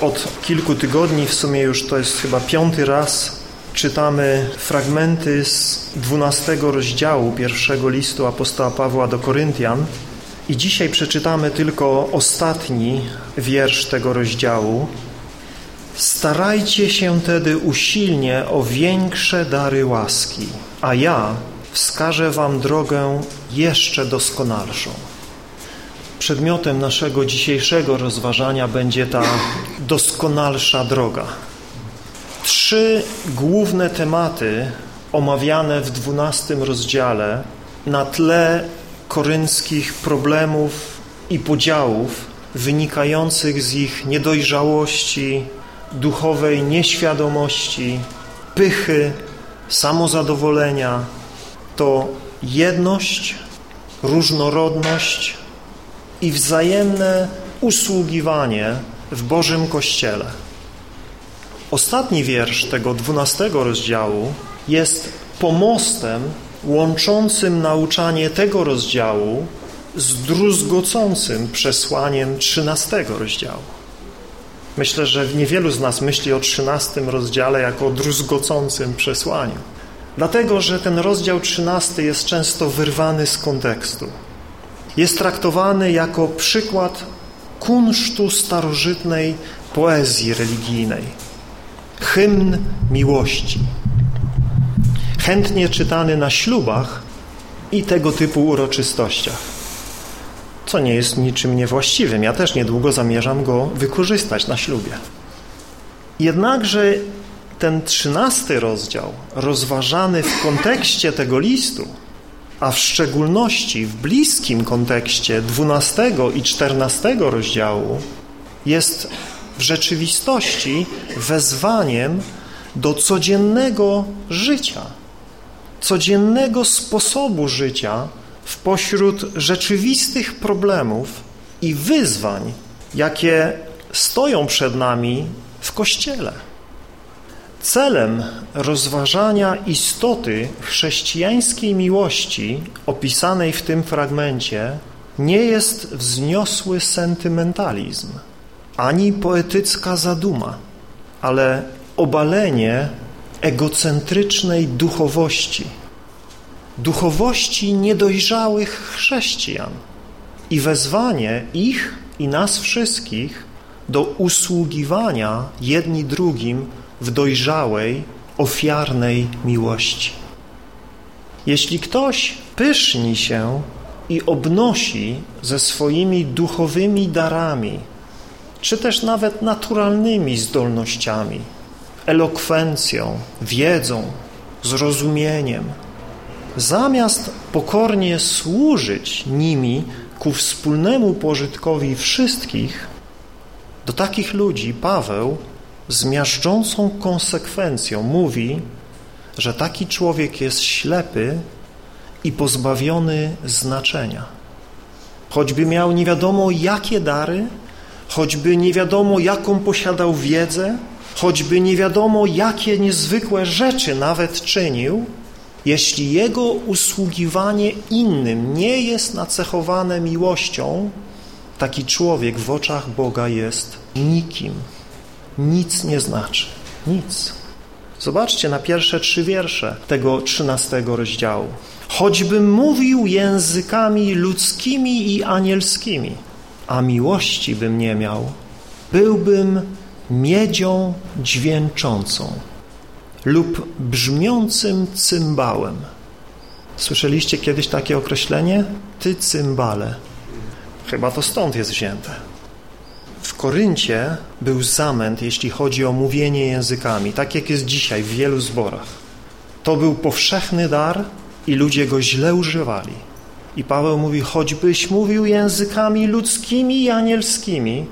Od kilku tygodni, w sumie już to jest chyba piąty raz, czytamy fragmenty z dwunastego rozdziału pierwszego listu apostoła Pawła do Koryntian i dzisiaj przeczytamy tylko ostatni wiersz tego rozdziału. Starajcie się tedy usilnie o większe dary łaski, a ja wskażę wam drogę jeszcze doskonalszą. Przedmiotem naszego dzisiejszego rozważania będzie ta doskonalsza droga. Trzy główne tematy omawiane w dwunastym rozdziale na tle korynskich problemów i podziałów wynikających z ich niedojrzałości, duchowej nieświadomości, pychy, samozadowolenia to jedność, różnorodność i wzajemne usługiwanie w Bożym Kościele. Ostatni wiersz tego dwunastego rozdziału jest pomostem łączącym nauczanie tego rozdziału z druzgocącym przesłaniem trzynastego rozdziału. Myślę, że niewielu z nas myśli o trzynastym rozdziale jako o druzgocącym przesłaniu. Dlatego, że ten rozdział trzynasty jest często wyrwany z kontekstu. Jest traktowany jako przykład kunsztu starożytnej poezji religijnej. Hymn miłości. Chętnie czytany na ślubach i tego typu uroczystościach. Co nie jest niczym niewłaściwym. Ja też niedługo zamierzam go wykorzystać na ślubie. Jednakże ten trzynasty rozdział, rozważany w kontekście tego listu, a w szczególności w bliskim kontekście dwunastego i czternastego rozdziału, jest w rzeczywistości wezwaniem do codziennego życia, codziennego sposobu życia w pośród rzeczywistych problemów i wyzwań, jakie stoją przed nami w Kościele. Celem rozważania istoty chrześcijańskiej miłości opisanej w tym fragmencie nie jest wzniosły sentymentalizm, ani poetycka zaduma, ale obalenie egocentrycznej duchowości, duchowości niedojrzałych chrześcijan i wezwanie ich i nas wszystkich do usługiwania jedni drugim w dojrzałej, ofiarnej miłości. Jeśli ktoś pyszni się i obnosi ze swoimi duchowymi darami, czy też nawet naturalnymi zdolnościami, elokwencją, wiedzą, zrozumieniem, zamiast pokornie służyć nimi ku wspólnemu pożytkowi wszystkich, do takich ludzi Paweł z miażdżącą konsekwencją mówi, że taki człowiek jest ślepy i pozbawiony znaczenia. Choćby miał nie wiadomo jakie dary, choćby nie wiadomo jaką posiadał wiedzę, choćby nie wiadomo jakie niezwykłe rzeczy nawet czynił, jeśli jego usługiwanie innym nie jest nacechowane miłością, taki człowiek w oczach Boga jest nikim nic nie znaczy. Nic. Zobaczcie na pierwsze trzy wiersze tego trzynastego rozdziału. Choćbym mówił językami ludzkimi i anielskimi, a miłości bym nie miał, byłbym miedzią dźwięczącą lub brzmiącym cymbałem. Słyszeliście kiedyś takie określenie? Ty cymbale. Chyba to stąd jest wzięte. W Koryncie był zamęt, jeśli chodzi o mówienie językami, tak jak jest dzisiaj w wielu zborach. To był powszechny dar i ludzie go źle używali. I Paweł mówi, choćbyś mówił językami ludzkimi i anielskimi,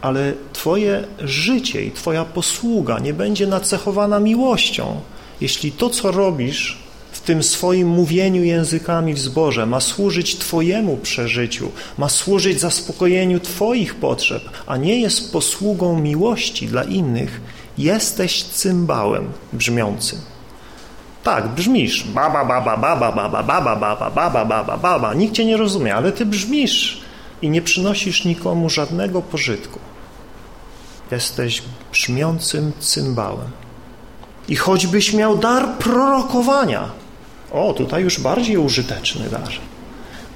ale twoje życie i twoja posługa nie będzie nacechowana miłością, jeśli to, co robisz, tym swoim mówieniu językami w zborze ma służyć Twojemu przeżyciu, ma służyć zaspokojeniu Twoich potrzeb, a nie jest posługą miłości dla innych, jesteś cymbałem brzmiącym. Tak, brzmisz. Baba, baba, baba, baba, baba, baba, baba, baba, baba. Nikt cię nie rozumie, ale ty brzmisz i nie przynosisz nikomu żadnego pożytku. jesteś brzmiącym cymbałem. I choćbyś miał dar prorokowania, o, tutaj już bardziej użyteczny dar,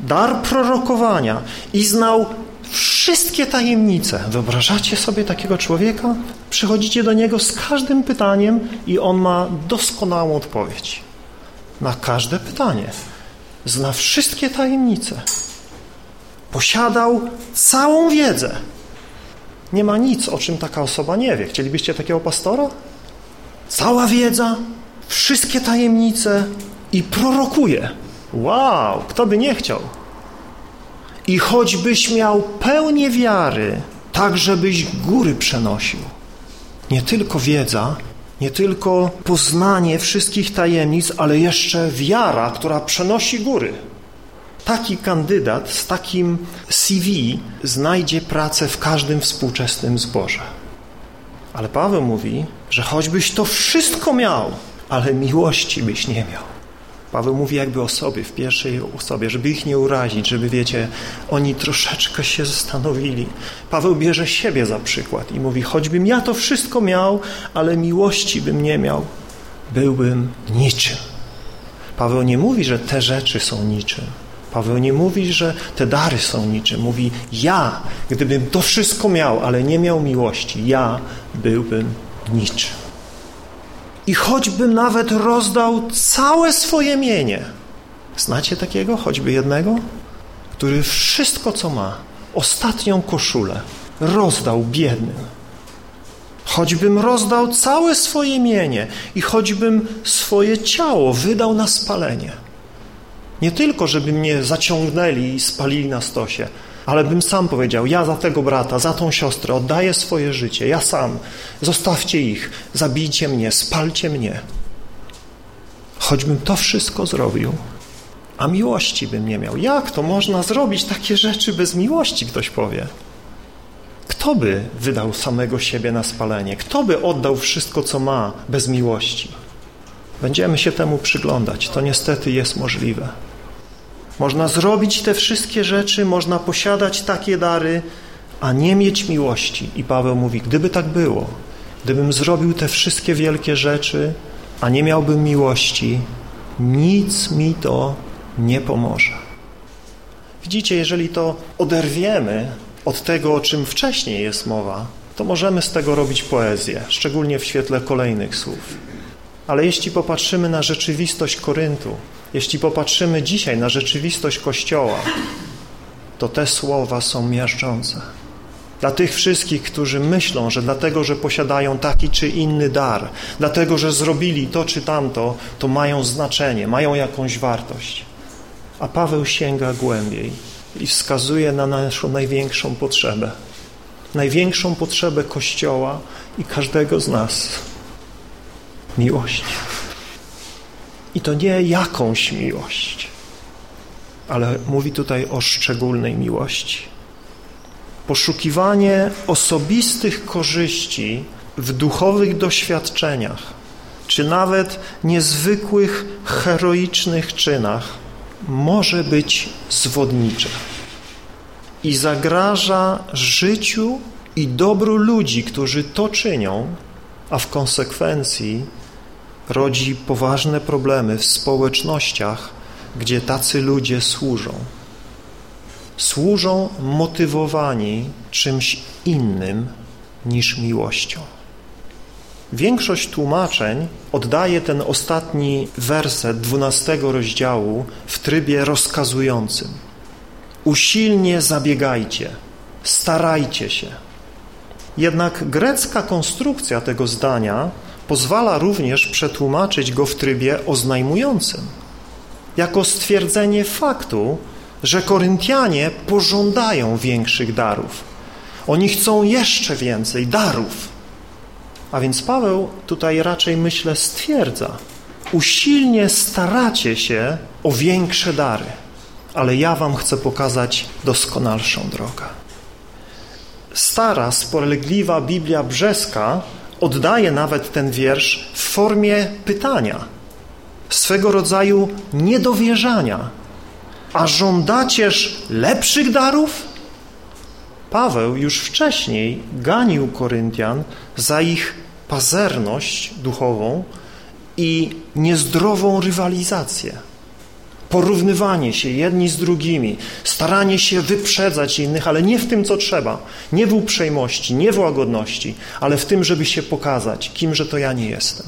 dar prorokowania i znał wszystkie tajemnice. Wyobrażacie sobie takiego człowieka? Przychodzicie do niego z każdym pytaniem i on ma doskonałą odpowiedź. Na każde pytanie. Zna wszystkie tajemnice. Posiadał całą wiedzę. Nie ma nic, o czym taka osoba nie wie. Chcielibyście takiego pastora? Cała wiedza, wszystkie tajemnice i prorokuje. Wow, kto by nie chciał? I choćbyś miał pełnię wiary, tak żebyś góry przenosił. Nie tylko wiedza, nie tylko poznanie wszystkich tajemnic, ale jeszcze wiara, która przenosi góry. Taki kandydat z takim CV znajdzie pracę w każdym współczesnym zborze. Ale Paweł mówi, że choćbyś to wszystko miał, ale miłości byś nie miał. Paweł mówi jakby o sobie, w pierwszej osobie, żeby ich nie urazić, żeby, wiecie, oni troszeczkę się zastanowili. Paweł bierze siebie za przykład i mówi, choćbym ja to wszystko miał, ale miłości bym nie miał, byłbym niczym. Paweł nie mówi, że te rzeczy są niczym. Paweł nie mówi, że te dary są niczym. Mówi, ja, gdybym to wszystko miał, ale nie miał miłości, ja byłbym niczym. I choćbym nawet rozdał całe swoje mienie. Znacie takiego, choćby jednego? Który wszystko, co ma, ostatnią koszulę, rozdał biednym. Choćbym rozdał całe swoje mienie i choćbym swoje ciało wydał na spalenie – nie tylko, żeby mnie zaciągnęli i spalili na stosie, ale bym sam powiedział, ja za tego brata, za tą siostrę oddaję swoje życie, ja sam, zostawcie ich, zabijcie mnie, spalcie mnie. Choćbym to wszystko zrobił, a miłości bym nie miał. Jak to można zrobić takie rzeczy bez miłości, ktoś powie. Kto by wydał samego siebie na spalenie? Kto by oddał wszystko, co ma, bez miłości? Będziemy się temu przyglądać. To niestety jest możliwe. Można zrobić te wszystkie rzeczy, można posiadać takie dary, a nie mieć miłości. I Paweł mówi, gdyby tak było, gdybym zrobił te wszystkie wielkie rzeczy, a nie miałbym miłości, nic mi to nie pomoże. Widzicie, jeżeli to oderwiemy od tego, o czym wcześniej jest mowa, to możemy z tego robić poezję, szczególnie w świetle kolejnych słów. Ale jeśli popatrzymy na rzeczywistość Koryntu, jeśli popatrzymy dzisiaj na rzeczywistość Kościoła, to te słowa są miażdżące. Dla tych wszystkich, którzy myślą, że dlatego, że posiadają taki czy inny dar, dlatego, że zrobili to czy tamto, to mają znaczenie, mają jakąś wartość. A Paweł sięga głębiej i wskazuje na naszą największą potrzebę. Największą potrzebę Kościoła i każdego z nas. Miłość. I to nie jakąś miłość, ale mówi tutaj o szczególnej miłości. Poszukiwanie osobistych korzyści w duchowych doświadczeniach, czy nawet niezwykłych, heroicznych czynach, może być zwodnicze i zagraża życiu i dobru ludzi, którzy to czynią, a w konsekwencji rodzi poważne problemy w społecznościach, gdzie tacy ludzie służą. Służą motywowani czymś innym niż miłością. Większość tłumaczeń oddaje ten ostatni werset dwunastego rozdziału w trybie rozkazującym. Usilnie zabiegajcie, starajcie się. Jednak grecka konstrukcja tego zdania pozwala również przetłumaczyć go w trybie oznajmującym, jako stwierdzenie faktu, że Koryntianie pożądają większych darów. Oni chcą jeszcze więcej darów. A więc Paweł tutaj raczej, myślę, stwierdza, usilnie staracie się o większe dary, ale ja wam chcę pokazać doskonalszą drogę. Stara, spolegliwa Biblia brzeska oddaje nawet ten wiersz w formie pytania, swego rodzaju niedowierzania. A żądacież lepszych darów? Paweł już wcześniej ganił Koryntian za ich pazerność duchową i niezdrową rywalizację. Porównywanie się jedni z drugimi, staranie się wyprzedzać innych, ale nie w tym, co trzeba, nie w uprzejmości, nie w łagodności, ale w tym, żeby się pokazać, kimże to ja nie jestem.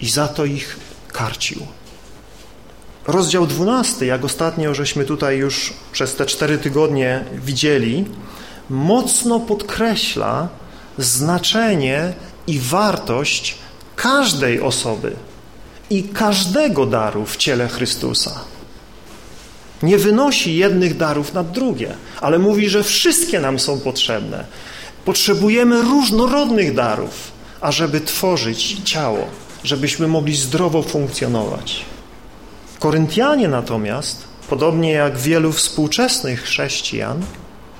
I za to ich karcił. Rozdział 12, jak ostatnio żeśmy tutaj już przez te cztery tygodnie widzieli, mocno podkreśla znaczenie i wartość każdej osoby i każdego daru w ciele Chrystusa. Nie wynosi jednych darów nad drugie, ale mówi, że wszystkie nam są potrzebne. Potrzebujemy różnorodnych darów, ażeby tworzyć ciało, żebyśmy mogli zdrowo funkcjonować. Koryntianie natomiast, podobnie jak wielu współczesnych chrześcijan,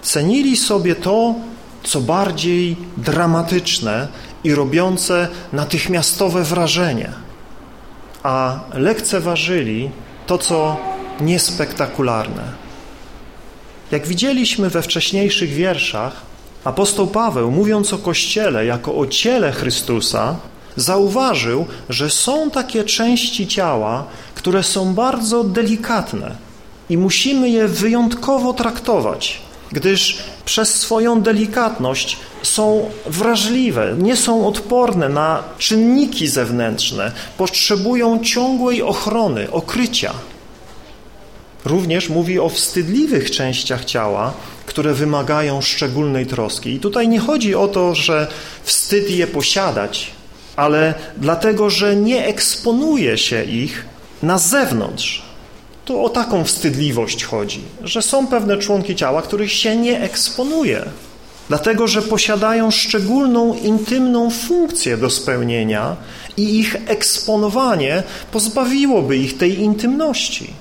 cenili sobie to, co bardziej dramatyczne i robiące natychmiastowe wrażenie, a lekceważyli to, co niespektakularne. Jak widzieliśmy we wcześniejszych wierszach, apostoł Paweł, mówiąc o Kościele jako o ciele Chrystusa, zauważył, że są takie części ciała, które są bardzo delikatne i musimy je wyjątkowo traktować, gdyż przez swoją delikatność są wrażliwe, nie są odporne na czynniki zewnętrzne, potrzebują ciągłej ochrony, okrycia. Również mówi o wstydliwych częściach ciała, które wymagają szczególnej troski. I tutaj nie chodzi o to, że wstyd je posiadać, ale dlatego, że nie eksponuje się ich na zewnątrz. Tu o taką wstydliwość chodzi, że są pewne członki ciała, których się nie eksponuje, dlatego że posiadają szczególną, intymną funkcję do spełnienia i ich eksponowanie pozbawiłoby ich tej intymności.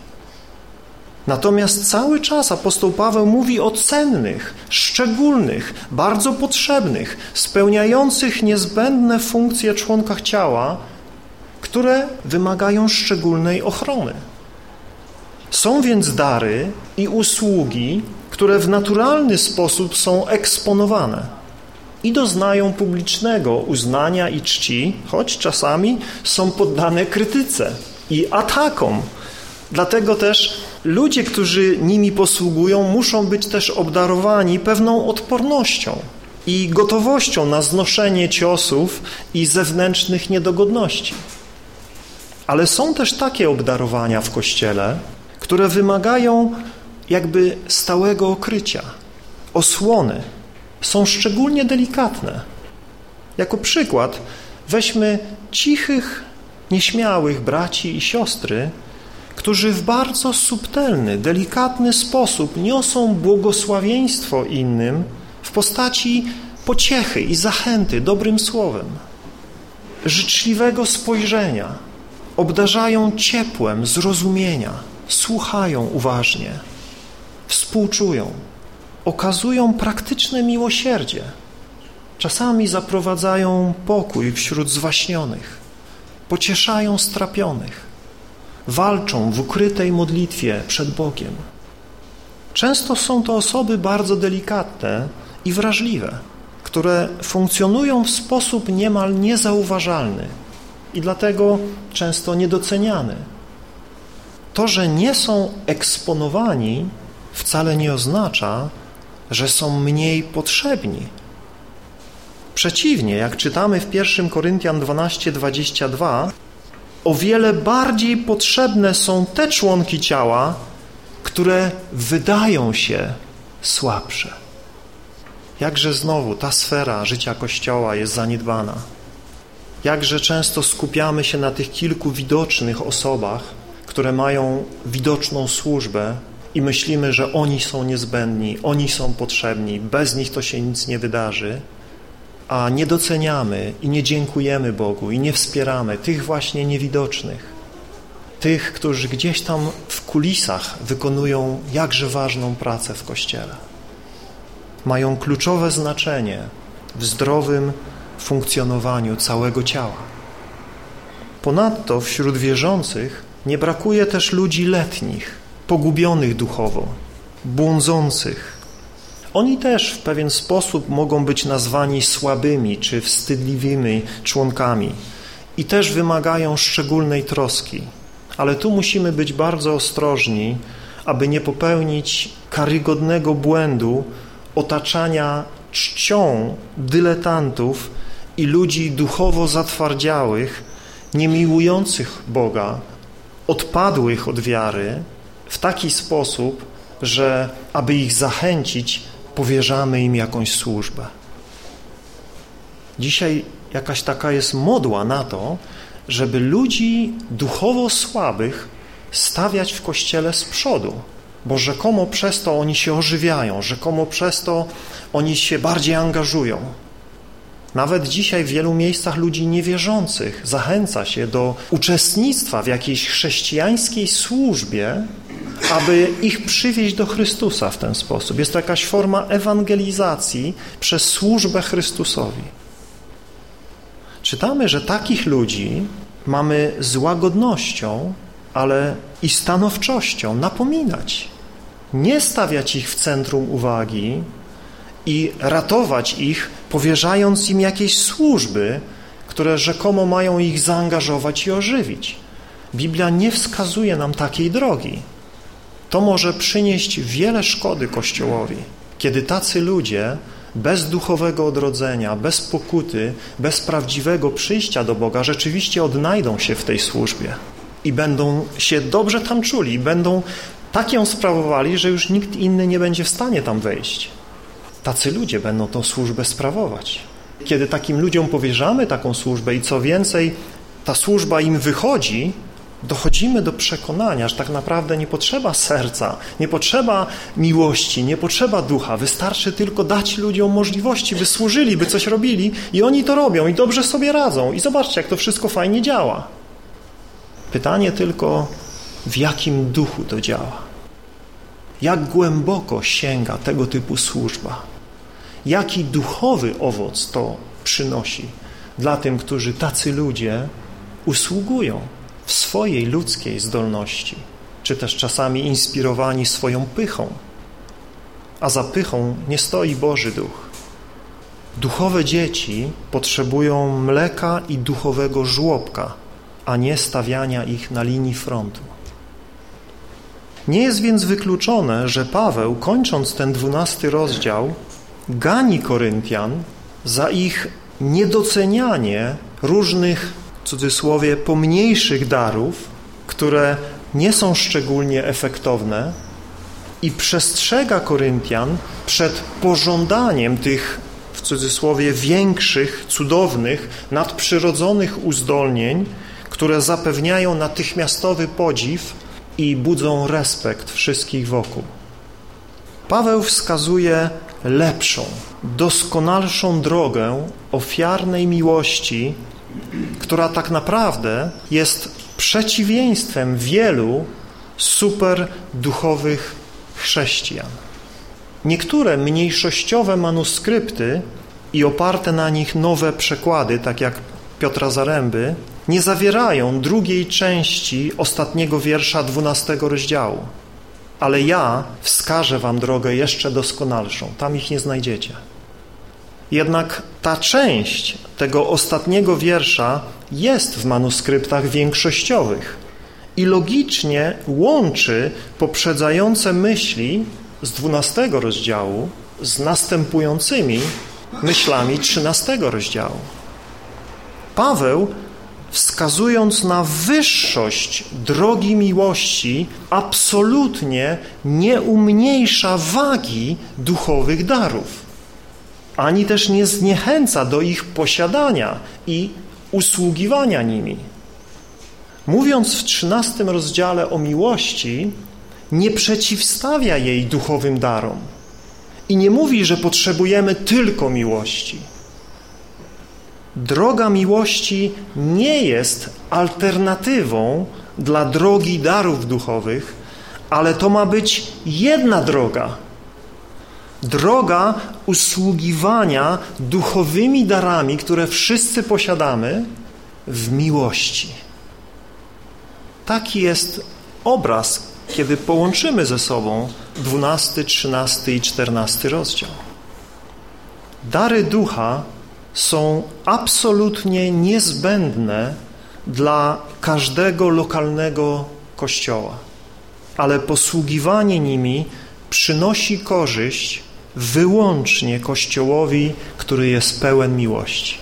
Natomiast cały czas apostoł Paweł mówi o cennych, szczególnych, bardzo potrzebnych, spełniających niezbędne funkcje członkach ciała, które wymagają szczególnej ochrony. Są więc dary i usługi, które w naturalny sposób są eksponowane i doznają publicznego uznania i czci, choć czasami są poddane krytyce i atakom. Dlatego też ludzie, którzy nimi posługują, muszą być też obdarowani pewną odpornością i gotowością na znoszenie ciosów i zewnętrznych niedogodności. Ale są też takie obdarowania w Kościele, które wymagają jakby stałego okrycia, osłony. Są szczególnie delikatne. Jako przykład weźmy cichych, nieśmiałych braci i siostry, którzy w bardzo subtelny, delikatny sposób niosą błogosławieństwo innym w postaci pociechy i zachęty dobrym słowem, życzliwego spojrzenia, obdarzają ciepłem zrozumienia, słuchają uważnie, współczują, okazują praktyczne miłosierdzie, czasami zaprowadzają pokój wśród zwaśnionych, pocieszają strapionych, walczą w ukrytej modlitwie przed Bogiem. Często są to osoby bardzo delikatne i wrażliwe, które funkcjonują w sposób niemal niezauważalny i dlatego często niedoceniany. To, że nie są eksponowani, wcale nie oznacza, że są mniej potrzebni. Przeciwnie, jak czytamy w 1 Koryntian 12:22, o wiele bardziej potrzebne są te członki ciała, które wydają się słabsze. Jakże znowu ta sfera życia Kościoła jest zaniedbana. Jakże często skupiamy się na tych kilku widocznych osobach, które mają widoczną służbę i myślimy, że oni są niezbędni, oni są potrzebni, bez nich to się nic nie wydarzy, a nie doceniamy i nie dziękujemy Bogu i nie wspieramy tych właśnie niewidocznych, tych, którzy gdzieś tam w kulisach wykonują jakże ważną pracę w Kościele. Mają kluczowe znaczenie w zdrowym funkcjonowaniu całego ciała. Ponadto wśród wierzących nie brakuje też ludzi letnich, pogubionych duchowo, błądzących. Oni też w pewien sposób mogą być nazwani słabymi czy wstydliwymi członkami i też wymagają szczególnej troski. Ale tu musimy być bardzo ostrożni, aby nie popełnić karygodnego błędu otaczania czcią dyletantów i ludzi duchowo zatwardziałych, niemiłujących Boga, odpadłych od wiary w taki sposób, że aby ich zachęcić, powierzamy im jakąś służbę. Dzisiaj jakaś taka jest modła na to, żeby ludzi duchowo słabych stawiać w kościele z przodu, bo rzekomo przez to oni się ożywiają, rzekomo przez to oni się bardziej angażują. Nawet dzisiaj w wielu miejscach ludzi niewierzących zachęca się do uczestnictwa w jakiejś chrześcijańskiej służbie, aby ich przywieźć do Chrystusa w ten sposób. Jest to jakaś forma ewangelizacji przez służbę Chrystusowi. Czytamy, że takich ludzi mamy z łagodnością, ale i stanowczością napominać. Nie stawiać ich w centrum uwagi i ratować ich, powierzając im jakieś służby, które rzekomo mają ich zaangażować i ożywić. Biblia nie wskazuje nam takiej drogi. To może przynieść wiele szkody Kościołowi, kiedy tacy ludzie bez duchowego odrodzenia, bez pokuty, bez prawdziwego przyjścia do Boga rzeczywiście odnajdą się w tej służbie i będą się dobrze tam czuli, będą tak ją sprawowali, że już nikt inny nie będzie w stanie tam wejść. Tacy ludzie będą tą służbę sprawować. Kiedy takim ludziom powierzamy taką służbę i co więcej, ta służba im wychodzi, dochodzimy do przekonania, że tak naprawdę nie potrzeba serca, nie potrzeba miłości, nie potrzeba ducha. Wystarczy tylko dać ludziom możliwości, by służyli, by coś robili i oni to robią i dobrze sobie radzą. I zobaczcie, jak to wszystko fajnie działa. Pytanie tylko, w jakim duchu to działa. Jak głęboko sięga tego typu służba. Jaki duchowy owoc to przynosi dla tym, którzy tacy ludzie usługują w swojej ludzkiej zdolności, czy też czasami inspirowani swoją pychą. A za pychą nie stoi Boży Duch. Duchowe dzieci potrzebują mleka i duchowego żłobka, a nie stawiania ich na linii frontu. Nie jest więc wykluczone, że Paweł, kończąc ten dwunasty rozdział, gani Koryntian za ich niedocenianie różnych w cudzysłowie pomniejszych darów, które nie są szczególnie efektowne i przestrzega Koryntian przed pożądaniem tych w cudzysłowie większych, cudownych, nadprzyrodzonych uzdolnień, które zapewniają natychmiastowy podziw i budzą respekt wszystkich wokół. Paweł wskazuje lepszą, doskonalszą drogę ofiarnej miłości, która tak naprawdę jest przeciwieństwem wielu super duchowych chrześcijan. Niektóre mniejszościowe manuskrypty i oparte na nich nowe przekłady, tak jak Piotra Zaręby, nie zawierają drugiej części ostatniego wiersza dwunastego rozdziału. Ale ja wskażę wam drogę jeszcze doskonalszą. Tam ich nie znajdziecie. Jednak ta część tego ostatniego wiersza jest w manuskryptach większościowych i logicznie łączy poprzedzające myśli z dwunastego rozdziału z następującymi myślami trzynastego rozdziału. Paweł wskazując na wyższość drogi miłości, absolutnie nie umniejsza wagi duchowych darów, ani też nie zniechęca do ich posiadania i usługiwania nimi. Mówiąc w trzynastym rozdziale o miłości, nie przeciwstawia jej duchowym darom i nie mówi, że potrzebujemy tylko miłości droga miłości nie jest alternatywą dla drogi darów duchowych, ale to ma być jedna droga. Droga usługiwania duchowymi darami, które wszyscy posiadamy w miłości. Taki jest obraz kiedy połączymy ze sobą 12, 13 i 14 rozdział. Dary ducha są absolutnie niezbędne dla każdego lokalnego kościoła, ale posługiwanie nimi przynosi korzyść wyłącznie Kościołowi, który jest pełen miłości.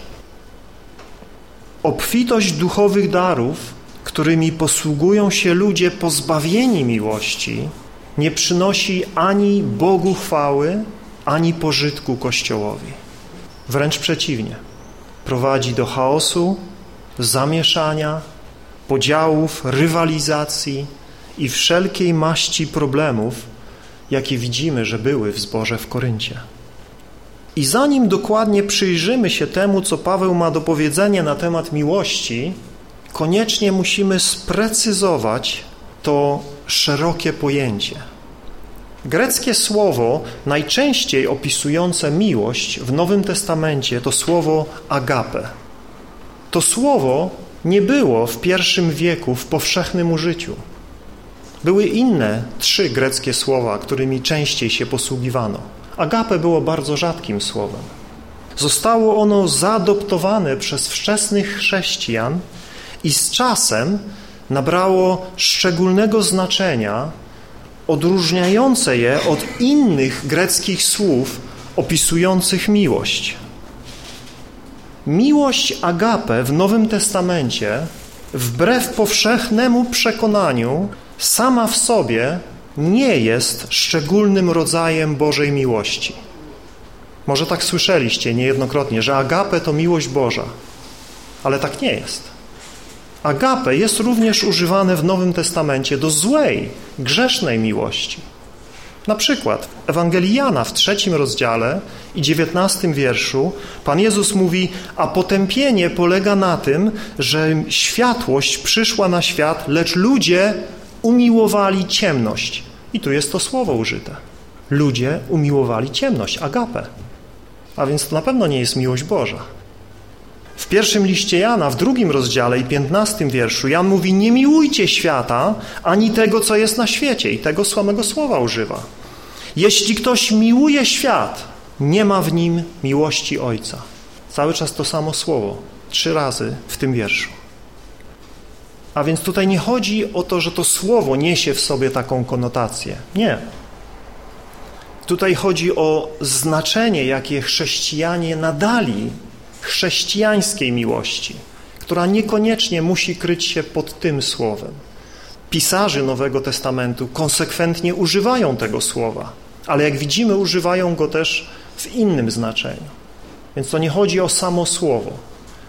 Obfitość duchowych darów, którymi posługują się ludzie pozbawieni miłości, nie przynosi ani Bogu chwały, ani pożytku Kościołowi. Wręcz przeciwnie, prowadzi do chaosu, zamieszania, podziałów, rywalizacji i wszelkiej maści problemów, jakie widzimy, że były w zborze w Koryncie. I zanim dokładnie przyjrzymy się temu, co Paweł ma do powiedzenia na temat miłości, koniecznie musimy sprecyzować to szerokie pojęcie. Greckie słowo najczęściej opisujące miłość w Nowym Testamencie to słowo agape. To słowo nie było w pierwszym wieku w powszechnym użyciu. Były inne trzy greckie słowa, którymi częściej się posługiwano. Agape było bardzo rzadkim słowem. Zostało ono zaadoptowane przez wczesnych chrześcijan i z czasem nabrało szczególnego znaczenia odróżniające je od innych greckich słów opisujących miłość. Miłość agape w Nowym Testamencie, wbrew powszechnemu przekonaniu, sama w sobie nie jest szczególnym rodzajem Bożej miłości. Może tak słyszeliście niejednokrotnie, że agape to miłość Boża, ale tak nie jest. Agape jest również używane w Nowym Testamencie do złej, grzesznej miłości. Na przykład w Ewangelii Jana w trzecim rozdziale i dziewiętnastym wierszu Pan Jezus mówi, a potępienie polega na tym, że światłość przyszła na świat, lecz ludzie umiłowali ciemność. I tu jest to słowo użyte. Ludzie umiłowali ciemność, agape. A więc to na pewno nie jest miłość Boża. W pierwszym liście Jana, w drugim rozdziale i piętnastym wierszu, Jan mówi, nie miłujcie świata, ani tego, co jest na świecie. I tego samego słowa używa. Jeśli ktoś miłuje świat, nie ma w nim miłości Ojca. Cały czas to samo słowo, trzy razy w tym wierszu. A więc tutaj nie chodzi o to, że to słowo niesie w sobie taką konotację. Nie. Tutaj chodzi o znaczenie, jakie chrześcijanie nadali chrześcijańskiej miłości, która niekoniecznie musi kryć się pod tym słowem. Pisarze Nowego Testamentu konsekwentnie używają tego słowa, ale jak widzimy, używają go też w innym znaczeniu. Więc to nie chodzi o samo słowo,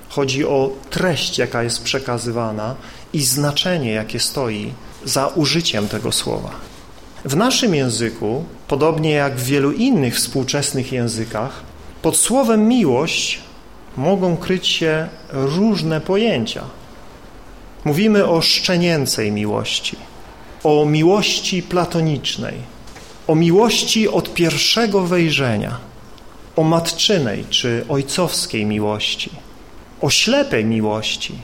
chodzi o treść, jaka jest przekazywana i znaczenie, jakie stoi za użyciem tego słowa. W naszym języku, podobnie jak w wielu innych współczesnych językach, pod słowem miłość mogą kryć się różne pojęcia. Mówimy o szczenięcej miłości, o miłości platonicznej, o miłości od pierwszego wejrzenia, o matczynej czy ojcowskiej miłości, o ślepej miłości,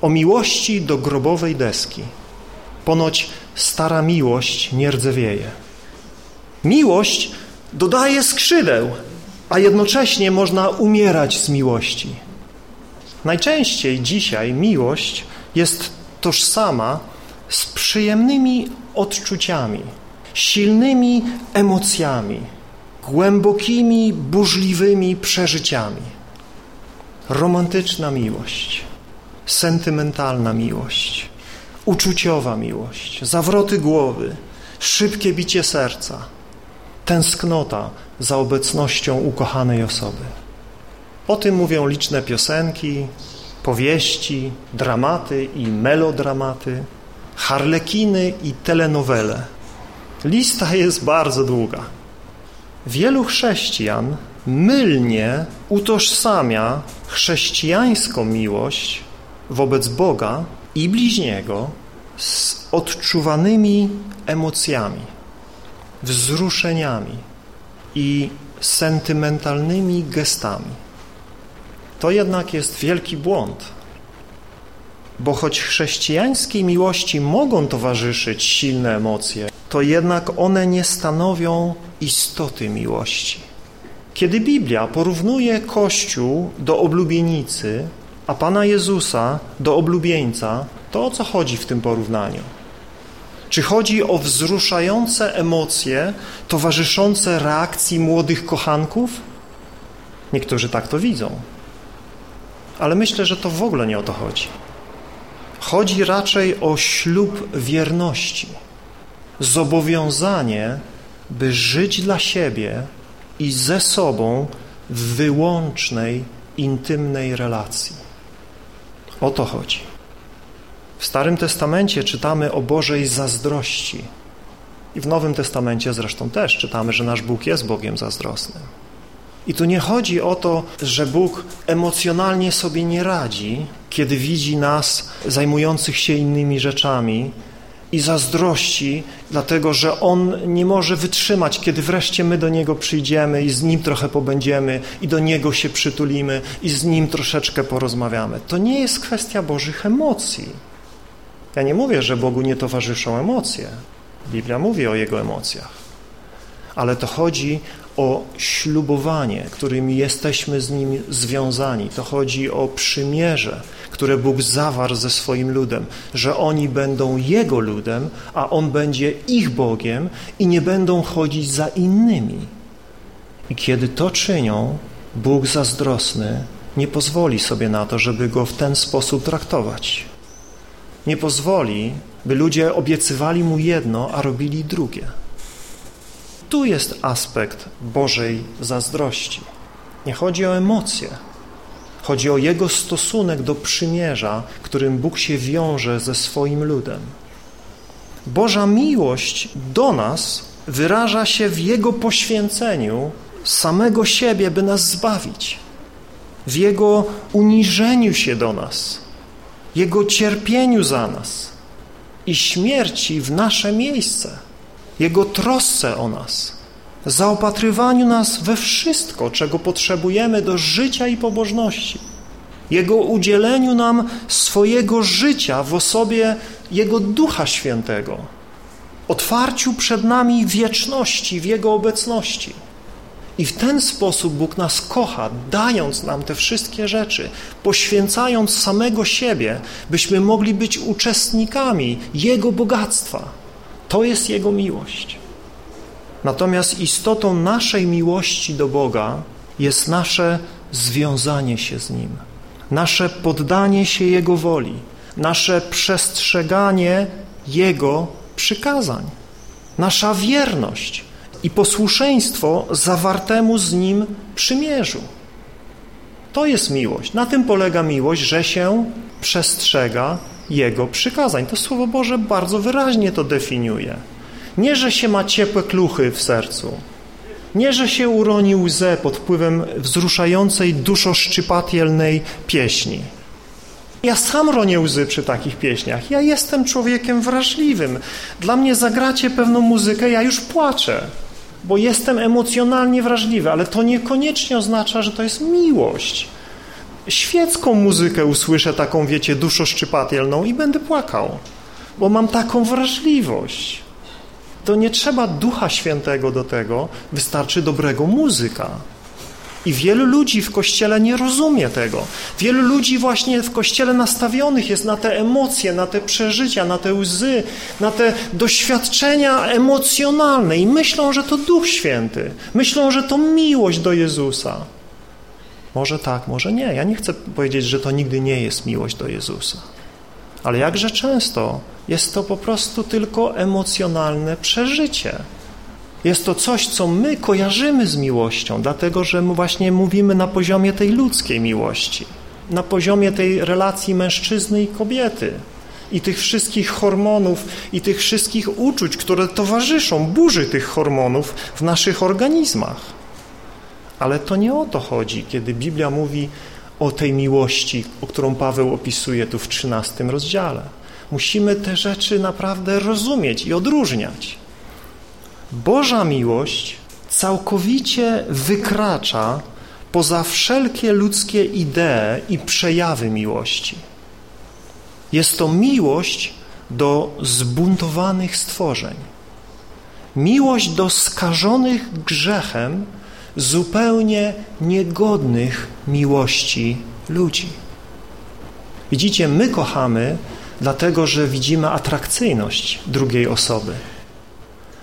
o miłości do grobowej deski. Ponoć stara miłość nie rdzewieje. Miłość dodaje skrzydeł, a jednocześnie można umierać z miłości. Najczęściej dzisiaj miłość jest tożsama z przyjemnymi odczuciami, silnymi emocjami, głębokimi, burzliwymi przeżyciami. Romantyczna miłość, sentymentalna miłość, uczuciowa miłość, zawroty głowy, szybkie bicie serca, tęsknota za obecnością ukochanej osoby. O tym mówią liczne piosenki, powieści, dramaty i melodramaty, harlekiny i telenowele. Lista jest bardzo długa. Wielu chrześcijan mylnie utożsamia chrześcijańską miłość wobec Boga i bliźniego z odczuwanymi emocjami, wzruszeniami i sentymentalnymi gestami. To jednak jest wielki błąd. Bo choć chrześcijańskiej miłości mogą towarzyszyć silne emocje, to jednak one nie stanowią istoty miłości. Kiedy Biblia porównuje Kościół do oblubienicy, a Pana Jezusa do oblubieńca, to o co chodzi w tym porównaniu? Czy chodzi o wzruszające emocje towarzyszące reakcji młodych kochanków? Niektórzy tak to widzą. Ale myślę, że to w ogóle nie o to chodzi. Chodzi raczej o ślub wierności, zobowiązanie, by żyć dla siebie i ze sobą w wyłącznej, intymnej relacji. O to chodzi. W Starym Testamencie czytamy o Bożej zazdrości. I w Nowym Testamencie zresztą też czytamy, że nasz Bóg jest Bogiem zazdrosnym. I tu nie chodzi o to, że Bóg emocjonalnie sobie nie radzi, kiedy widzi nas zajmujących się innymi rzeczami i zazdrości, dlatego że On nie może wytrzymać, kiedy wreszcie my do Niego przyjdziemy i z Nim trochę pobędziemy i do Niego się przytulimy i z Nim troszeczkę porozmawiamy. To nie jest kwestia Bożych emocji. Ja nie mówię, że Bogu nie towarzyszą emocje. Biblia mówi o Jego emocjach. Ale to chodzi o ślubowanie, którym jesteśmy z Nim związani. To chodzi o przymierze, które Bóg zawarł ze swoim ludem, że oni będą Jego ludem, a On będzie ich Bogiem i nie będą chodzić za innymi. I kiedy to czynią, Bóg zazdrosny nie pozwoli sobie na to, żeby Go w ten sposób traktować. Nie pozwoli, by ludzie obiecywali Mu jedno, a robili drugie. Tu jest aspekt Bożej zazdrości. Nie chodzi o emocje, Chodzi o Jego stosunek do przymierza, którym Bóg się wiąże ze swoim ludem. Boża miłość do nas wyraża się w Jego poświęceniu samego siebie, by nas zbawić, w Jego uniżeniu się do nas, Jego cierpieniu za nas i śmierci w nasze miejsce, Jego trosce o nas zaopatrywaniu nas we wszystko, czego potrzebujemy do życia i pobożności. Jego udzieleniu nam swojego życia w osobie Jego Ducha Świętego, otwarciu przed nami wieczności w Jego obecności. I w ten sposób Bóg nas kocha, dając nam te wszystkie rzeczy, poświęcając samego siebie, byśmy mogli być uczestnikami Jego bogactwa. To jest Jego miłość. Natomiast istotą naszej miłości do Boga jest nasze związanie się z Nim, nasze poddanie się Jego woli, nasze przestrzeganie Jego przykazań, nasza wierność i posłuszeństwo zawartemu z Nim przymierzu. To jest miłość. Na tym polega miłość, że się przestrzega Jego przykazań. To Słowo Boże bardzo wyraźnie to definiuje. Nie, że się ma ciepłe kluchy w sercu, nie, że się uroni łzę pod wpływem wzruszającej, duszoszczypatielnej pieśni. Ja sam ronię łzy przy takich pieśniach. Ja jestem człowiekiem wrażliwym. Dla mnie zagracie pewną muzykę, ja już płaczę, bo jestem emocjonalnie wrażliwy, ale to niekoniecznie oznacza, że to jest miłość. Świecką muzykę usłyszę, taką, wiecie, duszoszczypatielną i będę płakał, bo mam taką wrażliwość to nie trzeba Ducha Świętego do tego, wystarczy dobrego muzyka. I wielu ludzi w Kościele nie rozumie tego. Wielu ludzi właśnie w Kościele nastawionych jest na te emocje, na te przeżycia, na te łzy, na te doświadczenia emocjonalne i myślą, że to Duch Święty. Myślą, że to miłość do Jezusa. Może tak, może nie. Ja nie chcę powiedzieć, że to nigdy nie jest miłość do Jezusa. Ale jakże często jest to po prostu tylko emocjonalne przeżycie. Jest to coś, co my kojarzymy z miłością, dlatego że właśnie mówimy na poziomie tej ludzkiej miłości, na poziomie tej relacji mężczyzny i kobiety i tych wszystkich hormonów i tych wszystkich uczuć, które towarzyszą burzy tych hormonów w naszych organizmach. Ale to nie o to chodzi, kiedy Biblia mówi o tej miłości, o którą Paweł opisuje tu w 13 rozdziale. Musimy te rzeczy naprawdę rozumieć i odróżniać. Boża miłość całkowicie wykracza poza wszelkie ludzkie idee i przejawy miłości. Jest to miłość do zbuntowanych stworzeń. Miłość do skażonych grzechem, zupełnie niegodnych miłości ludzi. Widzicie, my kochamy dlatego, że widzimy atrakcyjność drugiej osoby.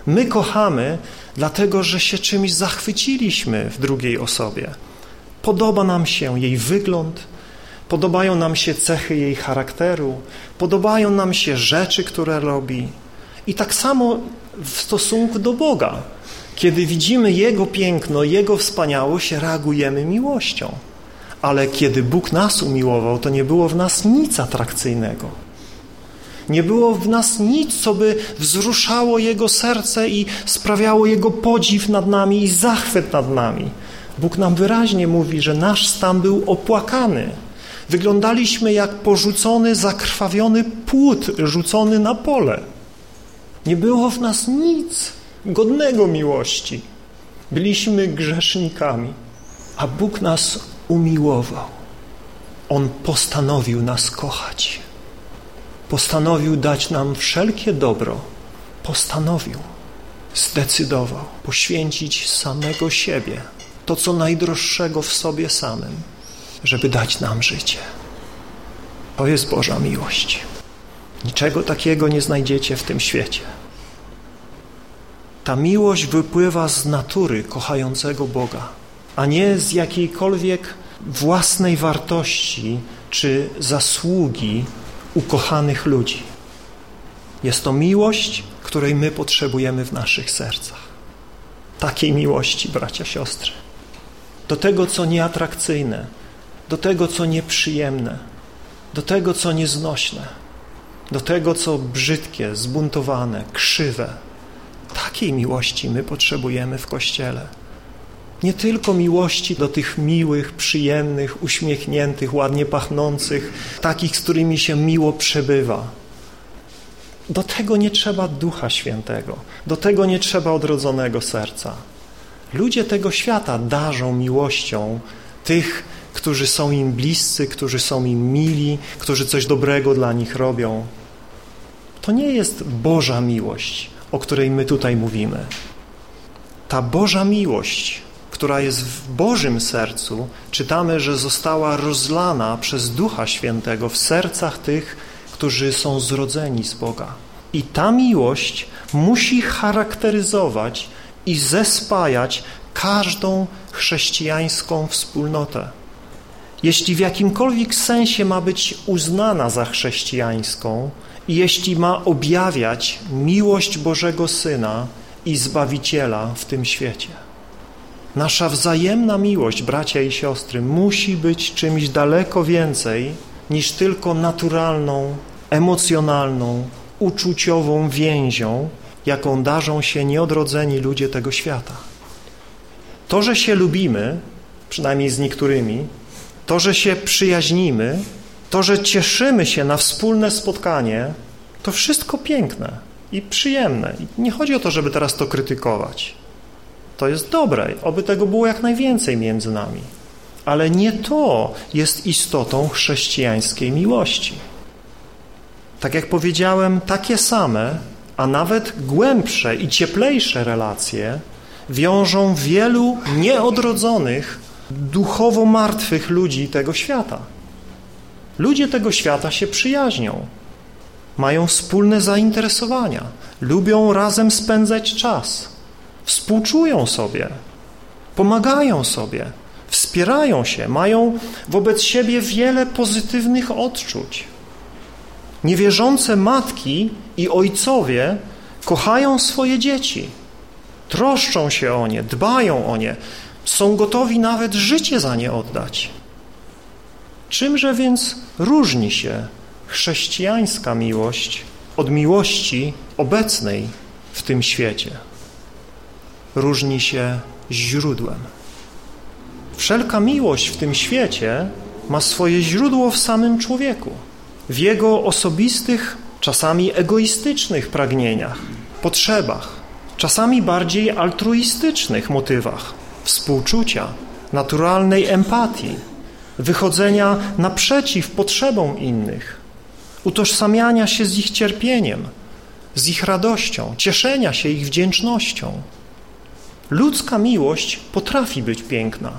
My kochamy dlatego, że się czymś zachwyciliśmy w drugiej osobie. Podoba nam się jej wygląd, podobają nam się cechy jej charakteru, podobają nam się rzeczy, które robi. I tak samo w stosunku do Boga. Kiedy widzimy Jego piękno, Jego wspaniałość, reagujemy miłością. Ale kiedy Bóg nas umiłował, to nie było w nas nic atrakcyjnego. Nie było w nas nic, co by wzruszało Jego serce i sprawiało Jego podziw nad nami i zachwyt nad nami. Bóg nam wyraźnie mówi, że nasz stan był opłakany. Wyglądaliśmy jak porzucony, zakrwawiony płód rzucony na pole. Nie było w nas nic godnego miłości. Byliśmy grzesznikami, a Bóg nas umiłował. On postanowił nas kochać. Postanowił dać nam wszelkie dobro. Postanowił, zdecydował poświęcić samego siebie, to co najdroższego w sobie samym, żeby dać nam życie. To jest Boża miłość. Niczego takiego nie znajdziecie w tym świecie. Ta miłość wypływa z natury kochającego Boga, a nie z jakiejkolwiek własnej wartości czy zasługi ukochanych ludzi. Jest to miłość, której my potrzebujemy w naszych sercach. Takiej miłości, bracia, siostry. Do tego, co nieatrakcyjne, do tego, co nieprzyjemne, do tego, co nieznośne, do tego, co brzydkie, zbuntowane, krzywe. Takiej miłości my potrzebujemy w Kościele. Nie tylko miłości do tych miłych, przyjemnych, uśmiechniętych, ładnie pachnących, takich, z którymi się miło przebywa. Do tego nie trzeba Ducha Świętego, do tego nie trzeba odrodzonego serca. Ludzie tego świata darzą miłością tych, którzy są im bliscy, którzy są im mili, którzy coś dobrego dla nich robią. To nie jest Boża miłość, o której my tutaj mówimy. Ta Boża miłość która jest w Bożym sercu, czytamy, że została rozlana przez Ducha Świętego w sercach tych, którzy są zrodzeni z Boga. I ta miłość musi charakteryzować i zespajać każdą chrześcijańską wspólnotę. Jeśli w jakimkolwiek sensie ma być uznana za chrześcijańską i jeśli ma objawiać miłość Bożego Syna i Zbawiciela w tym świecie. Nasza wzajemna miłość, bracia i siostry, musi być czymś daleko więcej niż tylko naturalną, emocjonalną, uczuciową więzią, jaką darzą się nieodrodzeni ludzie tego świata. To, że się lubimy, przynajmniej z niektórymi, to, że się przyjaźnimy, to, że cieszymy się na wspólne spotkanie, to wszystko piękne i przyjemne. I nie chodzi o to, żeby teraz to krytykować. To jest dobre, oby tego było jak najwięcej między nami. Ale nie to jest istotą chrześcijańskiej miłości. Tak jak powiedziałem, takie same, a nawet głębsze i cieplejsze relacje wiążą wielu nieodrodzonych, duchowo martwych ludzi tego świata. Ludzie tego świata się przyjaźnią, mają wspólne zainteresowania, lubią razem spędzać czas – współczują sobie, pomagają sobie, wspierają się, mają wobec siebie wiele pozytywnych odczuć. Niewierzące matki i ojcowie kochają swoje dzieci, troszczą się o nie, dbają o nie, są gotowi nawet życie za nie oddać. Czymże więc różni się chrześcijańska miłość od miłości obecnej w tym świecie? Różni się źródłem. Wszelka miłość w tym świecie ma swoje źródło w samym człowieku, w jego osobistych, czasami egoistycznych pragnieniach, potrzebach, czasami bardziej altruistycznych motywach, współczucia, naturalnej empatii, wychodzenia naprzeciw potrzebom innych, utożsamiania się z ich cierpieniem, z ich radością, cieszenia się ich wdzięcznością. Ludzka miłość potrafi być piękna,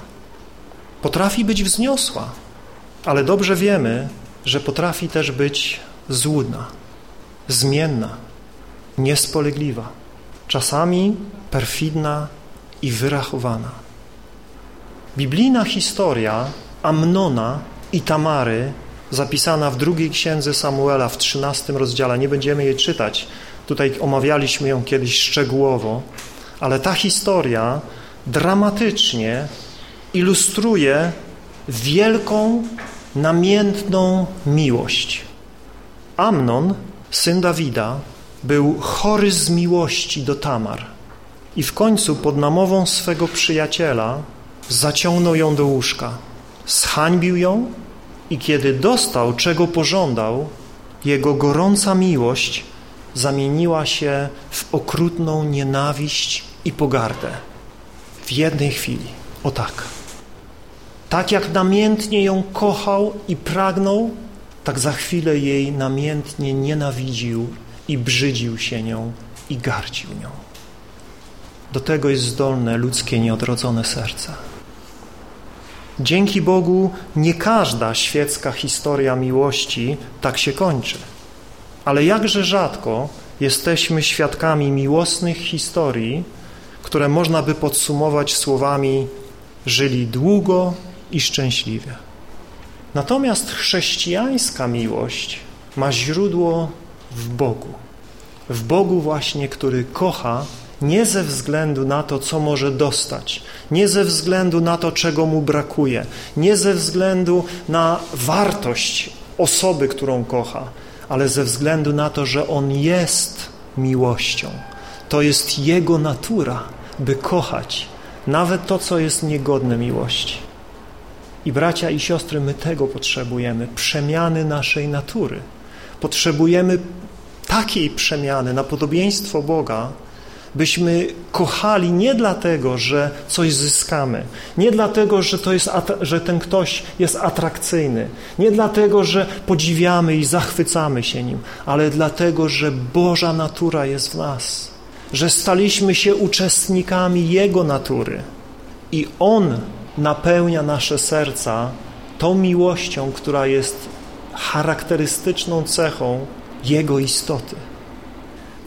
potrafi być wzniosła, ale dobrze wiemy, że potrafi też być złudna, zmienna, niespolegliwa, czasami perfidna i wyrachowana. Biblijna historia Amnona i Tamary, zapisana w drugiej księdze Samuela w trzynastym rozdziale, nie będziemy jej czytać, tutaj omawialiśmy ją kiedyś szczegółowo, ale ta historia dramatycznie ilustruje wielką, namiętną miłość. Amnon, syn Dawida, był chory z miłości do Tamar i w końcu pod namową swego przyjaciela zaciągnął ją do łóżka, zhańbił ją i kiedy dostał, czego pożądał, jego gorąca miłość zamieniła się w okrutną nienawiść i pogardę. W jednej chwili. O tak. Tak jak namiętnie ją kochał i pragnął, tak za chwilę jej namiętnie nienawidził i brzydził się nią i gardził nią. Do tego jest zdolne ludzkie nieodrodzone serce. Dzięki Bogu nie każda świecka historia miłości tak się kończy. Ale jakże rzadko jesteśmy świadkami miłosnych historii, które można by podsumować słowami żyli długo i szczęśliwie. Natomiast chrześcijańska miłość ma źródło w Bogu. W Bogu właśnie, który kocha nie ze względu na to, co może dostać, nie ze względu na to, czego mu brakuje, nie ze względu na wartość osoby, którą kocha, ale ze względu na to, że On jest miłością. To jest Jego natura, by kochać nawet to, co jest niegodne miłości. I bracia i siostry, my tego potrzebujemy, przemiany naszej natury. Potrzebujemy takiej przemiany na podobieństwo Boga, byśmy kochali nie dlatego, że coś zyskamy, nie dlatego, że, to jest, że ten ktoś jest atrakcyjny, nie dlatego, że podziwiamy i zachwycamy się nim, ale dlatego, że Boża natura jest w nas, że staliśmy się uczestnikami Jego natury i On napełnia nasze serca tą miłością, która jest charakterystyczną cechą Jego istoty.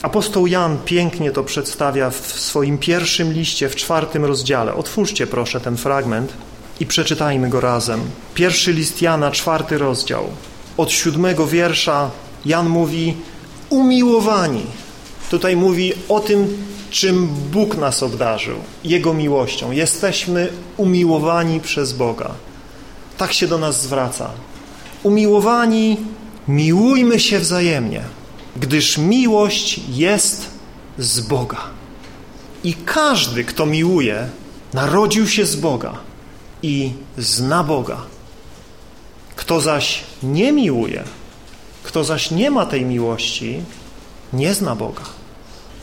Apostoł Jan pięknie to przedstawia w swoim pierwszym liście, w czwartym rozdziale. Otwórzcie proszę ten fragment i przeczytajmy go razem. Pierwszy list Jana, czwarty rozdział. Od siódmego wiersza Jan mówi umiłowani. Tutaj mówi o tym, czym Bóg nas obdarzył, Jego miłością. Jesteśmy umiłowani przez Boga. Tak się do nas zwraca. Umiłowani, miłujmy się wzajemnie gdyż miłość jest z Boga. I każdy, kto miłuje, narodził się z Boga i zna Boga. Kto zaś nie miłuje, kto zaś nie ma tej miłości, nie zna Boga.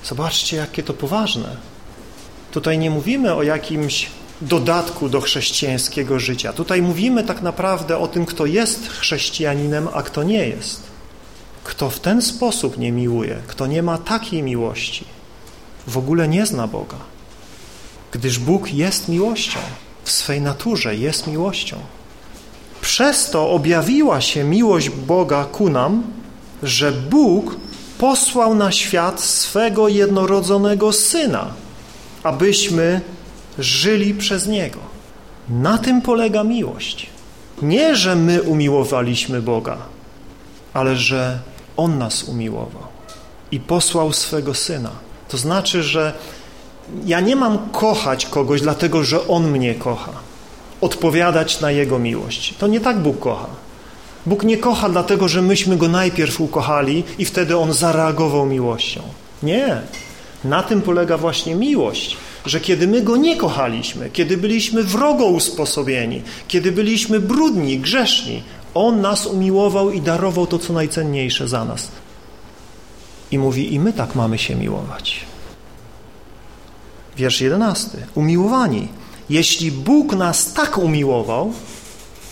Zobaczcie, jakie to poważne. Tutaj nie mówimy o jakimś dodatku do chrześcijańskiego życia. Tutaj mówimy tak naprawdę o tym, kto jest chrześcijaninem, a kto nie jest. Kto w ten sposób nie miłuje, kto nie ma takiej miłości, w ogóle nie zna Boga. Gdyż Bóg jest miłością, w swej naturze jest miłością. Przez to objawiła się miłość Boga ku nam, że Bóg posłał na świat swego jednorodzonego Syna, abyśmy żyli przez Niego. Na tym polega miłość. Nie, że my umiłowaliśmy Boga, ale że on nas umiłował i posłał swego Syna. To znaczy, że ja nie mam kochać kogoś dlatego, że On mnie kocha. Odpowiadać na Jego miłość. To nie tak Bóg kocha. Bóg nie kocha dlatego, że myśmy Go najpierw ukochali i wtedy On zareagował miłością. Nie. Na tym polega właśnie miłość, że kiedy my Go nie kochaliśmy, kiedy byliśmy wrogo usposobieni, kiedy byliśmy brudni, grzeszni, on nas umiłował i darował to, co najcenniejsze za nas. I mówi, i my tak mamy się miłować. Wiersz jedenasty. Umiłowani. Jeśli Bóg nas tak umiłował,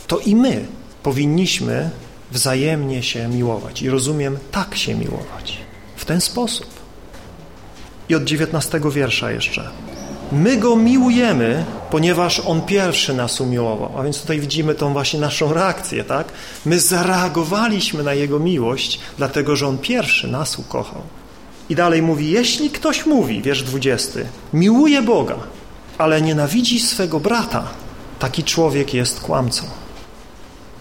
to i my powinniśmy wzajemnie się miłować. I rozumiem, tak się miłować. W ten sposób. I od dziewiętnastego wiersza jeszcze. My Go miłujemy, ponieważ On pierwszy nas umiłował. A więc tutaj widzimy tą właśnie naszą reakcję, tak? My zareagowaliśmy na Jego miłość, dlatego, że On pierwszy nas ukochał. I dalej mówi, jeśli ktoś mówi, wiersz 20, miłuje Boga, ale nienawidzi swego brata, taki człowiek jest kłamcą.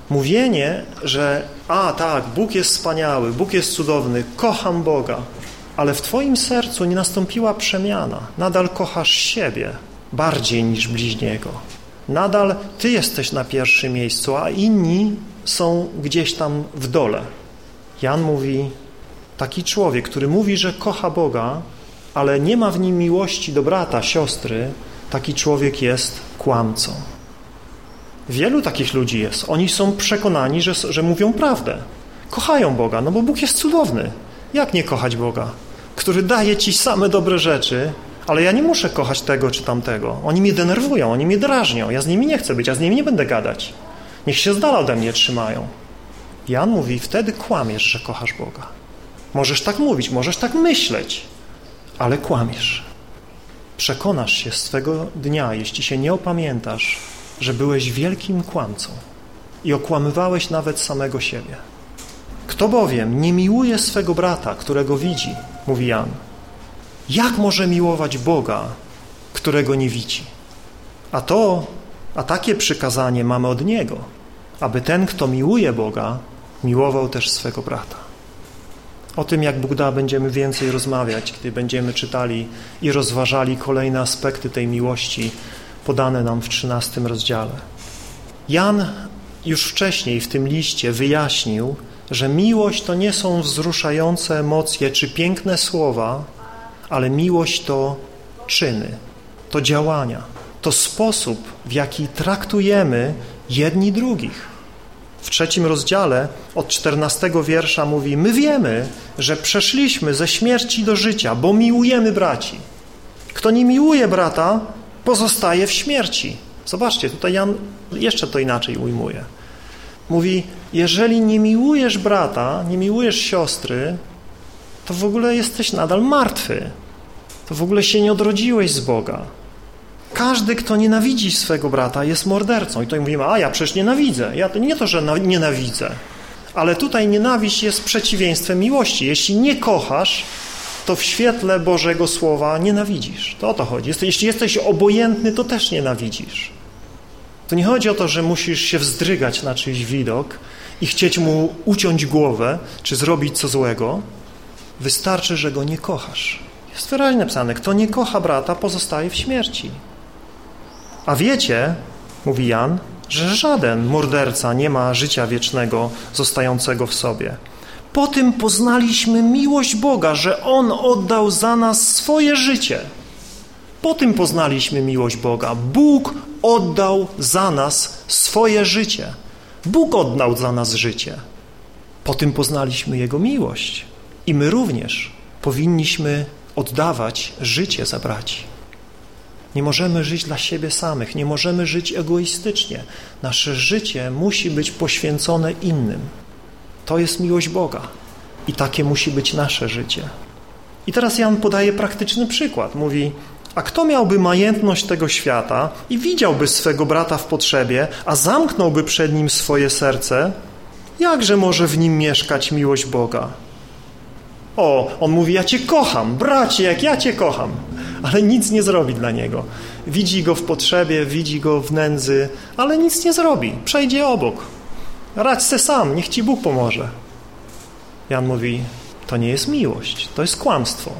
Mówienie, że a tak, Bóg jest wspaniały, Bóg jest cudowny, kocham Boga, ale w Twoim sercu nie nastąpiła przemiana. Nadal kochasz siebie bardziej niż bliźniego. Nadal Ty jesteś na pierwszym miejscu, a inni są gdzieś tam w dole. Jan mówi, taki człowiek, który mówi, że kocha Boga, ale nie ma w nim miłości do brata, siostry, taki człowiek jest kłamcą. Wielu takich ludzi jest. Oni są przekonani, że, że mówią prawdę. Kochają Boga, no bo Bóg jest cudowny. Jak nie kochać Boga? Który daje ci same dobre rzeczy, ale ja nie muszę kochać tego czy tamtego. Oni mnie denerwują, oni mnie drażnią. Ja z nimi nie chcę być, ja z nimi nie będę gadać. Niech się z dala ode mnie trzymają. Jan mówi, wtedy kłamiesz, że kochasz Boga. Możesz tak mówić, możesz tak myśleć, ale kłamiesz. Przekonasz się swego dnia, jeśli się nie opamiętasz, że byłeś wielkim kłamcą i okłamywałeś nawet samego siebie. Kto bowiem nie miłuje swego brata, którego widzi, mówi Jan, jak może miłować Boga, którego nie widzi? A to, a takie przykazanie mamy od Niego, aby ten, kto miłuje Boga, miłował też swego brata. O tym, jak Bóg da, będziemy więcej rozmawiać, gdy będziemy czytali i rozważali kolejne aspekty tej miłości podane nam w XIII rozdziale. Jan już wcześniej w tym liście wyjaśnił, że miłość to nie są wzruszające emocje czy piękne słowa, ale miłość to czyny, to działania, to sposób, w jaki traktujemy jedni drugich. W trzecim rozdziale od czternastego wiersza mówi My wiemy, że przeszliśmy ze śmierci do życia, bo miłujemy braci. Kto nie miłuje brata, pozostaje w śmierci. Zobaczcie, tutaj Jan jeszcze to inaczej ujmuje. Mówi, jeżeli nie miłujesz brata, nie miłujesz siostry, to w ogóle jesteś nadal martwy. To w ogóle się nie odrodziłeś z Boga. Każdy, kto nienawidzi swego brata, jest mordercą. I tutaj mówimy, a ja przecież nienawidzę. Ja to nie to, że nienawidzę, ale tutaj nienawiść jest przeciwieństwem miłości. Jeśli nie kochasz, to w świetle Bożego Słowa nienawidzisz. To o to chodzi. Jeśli jesteś obojętny, to też nienawidzisz. To nie chodzi o to, że musisz się wzdrygać na czyjś widok i chcieć mu uciąć głowę, czy zrobić co złego. Wystarczy, że go nie kochasz. Jest wyraźnie napisane, kto nie kocha brata, pozostaje w śmierci. A wiecie, mówi Jan, że żaden morderca nie ma życia wiecznego zostającego w sobie. Po tym poznaliśmy miłość Boga, że On oddał za nas swoje życie. Po tym poznaliśmy miłość Boga. Bóg oddał za nas swoje życie. Bóg oddał za nas życie. Po tym poznaliśmy Jego miłość. I my również powinniśmy oddawać życie za braci. Nie możemy żyć dla siebie samych, nie możemy żyć egoistycznie. Nasze życie musi być poświęcone innym. To jest miłość Boga i takie musi być nasze życie. I teraz Jan podaje praktyczny przykład. Mówi, a kto miałby majętność tego świata i widziałby swego brata w potrzebie, a zamknąłby przed nim swoje serce, jakże może w nim mieszkać miłość Boga? O, on mówi, ja cię kocham, bracie, jak ja cię kocham, ale nic nie zrobi dla niego. Widzi go w potrzebie, widzi go w nędzy, ale nic nie zrobi, przejdzie obok. Radź se sam, niech ci Bóg pomoże. Jan mówi, to nie jest miłość, to jest kłamstwo.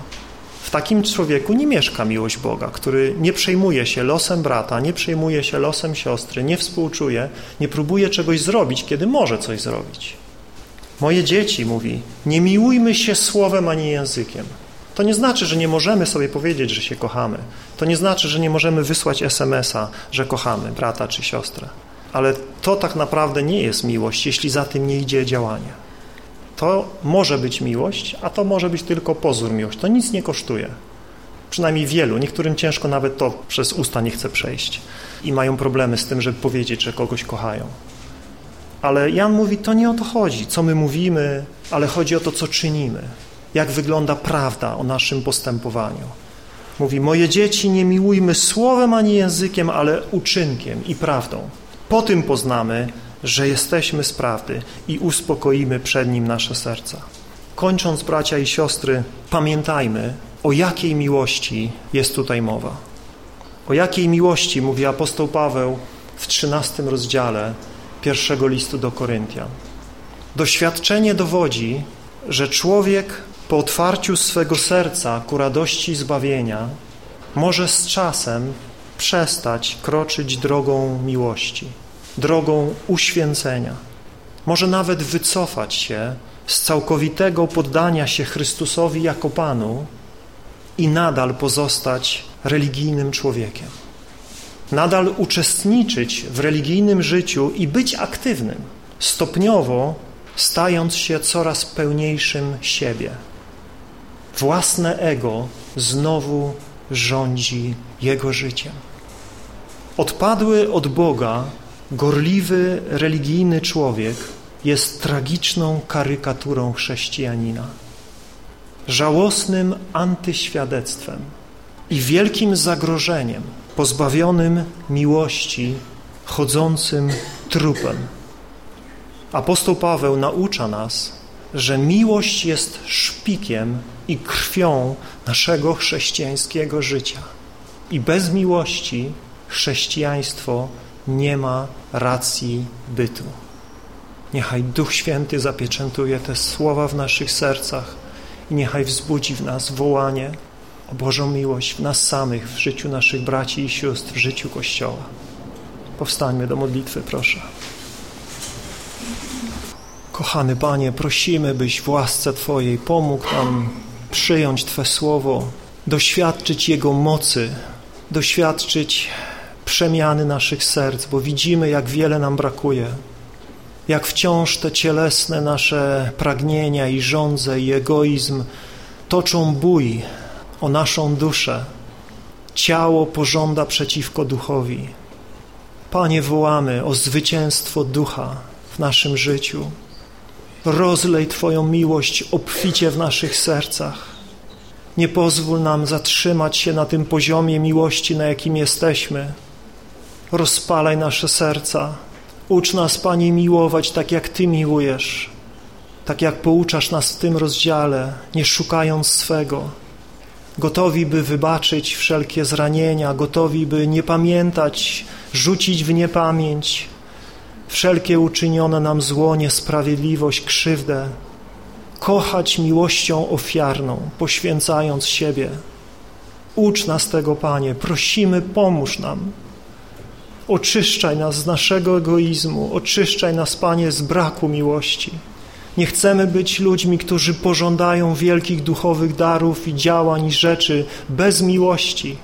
W takim człowieku nie mieszka miłość Boga, który nie przejmuje się losem brata, nie przejmuje się losem siostry, nie współczuje, nie próbuje czegoś zrobić, kiedy może coś zrobić. Moje dzieci, mówi, nie miłujmy się słowem ani językiem. To nie znaczy, że nie możemy sobie powiedzieć, że się kochamy. To nie znaczy, że nie możemy wysłać SMS-a, że kochamy brata czy siostrę. Ale to tak naprawdę nie jest miłość, jeśli za tym nie idzie działanie. To może być miłość, a to może być tylko pozór miłości. To nic nie kosztuje. Przynajmniej wielu, niektórym ciężko nawet to przez usta nie chce przejść i mają problemy z tym, żeby powiedzieć, że kogoś kochają. Ale Jan mówi, to nie o to chodzi, co my mówimy, ale chodzi o to, co czynimy. Jak wygląda prawda o naszym postępowaniu. Mówi, moje dzieci nie miłujmy słowem ani językiem, ale uczynkiem i prawdą. Po tym poznamy, że jesteśmy z prawdy i uspokoimy przed Nim nasze serca. Kończąc, bracia i siostry, pamiętajmy, o jakiej miłości jest tutaj mowa. O jakiej miłości mówi apostoł Paweł w 13 rozdziale pierwszego listu do Koryntian. Doświadczenie dowodzi, że człowiek po otwarciu swego serca ku radości zbawienia może z czasem przestać kroczyć drogą miłości, drogą uświęcenia. Może nawet wycofać się z całkowitego poddania się Chrystusowi jako Panu i nadal pozostać religijnym człowiekiem. Nadal uczestniczyć w religijnym życiu i być aktywnym, stopniowo stając się coraz pełniejszym siebie. Własne ego znowu rządzi jego życiem. Odpadły od Boga, gorliwy, religijny człowiek jest tragiczną karykaturą chrześcijanina, żałosnym antyświadectwem i wielkim zagrożeniem, pozbawionym miłości, chodzącym trupem. Apostoł Paweł naucza nas, że miłość jest szpikiem i krwią naszego chrześcijańskiego życia. I bez miłości chrześcijaństwo nie ma racji bytu. Niechaj Duch Święty zapieczętuje te słowa w naszych sercach i niechaj wzbudzi w nas wołanie o Bożą miłość w nas samych, w życiu naszych braci i sióstr, w życiu Kościoła. Powstańmy do modlitwy, proszę. Kochany Panie, prosimy, byś w łasce Twojej pomógł nam przyjąć Twe słowo, doświadczyć Jego mocy, doświadczyć przemiany naszych serc, bo widzimy, jak wiele nam brakuje, jak wciąż te cielesne nasze pragnienia i żądze i egoizm toczą bój o naszą duszę. Ciało pożąda przeciwko duchowi. Panie, wołamy o zwycięstwo ducha w naszym życiu. Rozlej Twoją miłość obficie w naszych sercach. Nie pozwól nam zatrzymać się na tym poziomie miłości, na jakim jesteśmy. Rozpalaj nasze serca. Ucz nas, Panie, miłować tak, jak Ty miłujesz. Tak jak pouczasz nas w tym rozdziale, nie szukając swego. Gotowi, by wybaczyć wszelkie zranienia, gotowi, by nie pamiętać, rzucić w niepamięć, wszelkie uczynione nam zło, niesprawiedliwość, krzywdę, kochać miłością ofiarną, poświęcając siebie. Ucz nas tego, Panie, prosimy, pomóż nam. Oczyszczaj nas z naszego egoizmu, oczyszczaj nas, Panie, z braku miłości. Nie chcemy być ludźmi, którzy pożądają wielkich duchowych darów i działań i rzeczy bez miłości.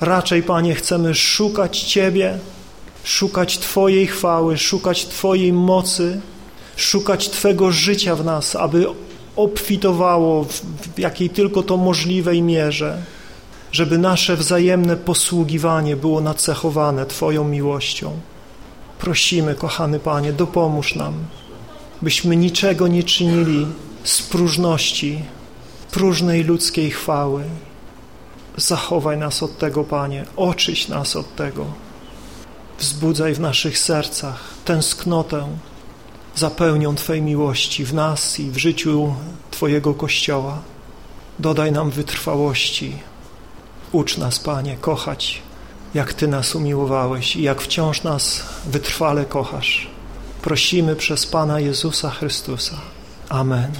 Raczej, Panie, chcemy szukać Ciebie, szukać Twojej chwały, szukać Twojej mocy, szukać Twego życia w nas, aby obfitowało w jakiej tylko to możliwej mierze, żeby nasze wzajemne posługiwanie było nacechowane Twoją miłością. Prosimy, kochany Panie, dopomóż nam, byśmy niczego nie czynili z próżności, próżnej ludzkiej chwały. Zachowaj nas od tego, Panie, oczyś nas od tego. Wzbudzaj w naszych sercach tęsknotę za pełnią Twojej miłości w nas i w życiu Twojego Kościoła. Dodaj nam wytrwałości. Ucz nas, Panie, kochać, jak Ty nas umiłowałeś i jak wciąż nas wytrwale kochasz. Prosimy przez Pana Jezusa Chrystusa. Amen.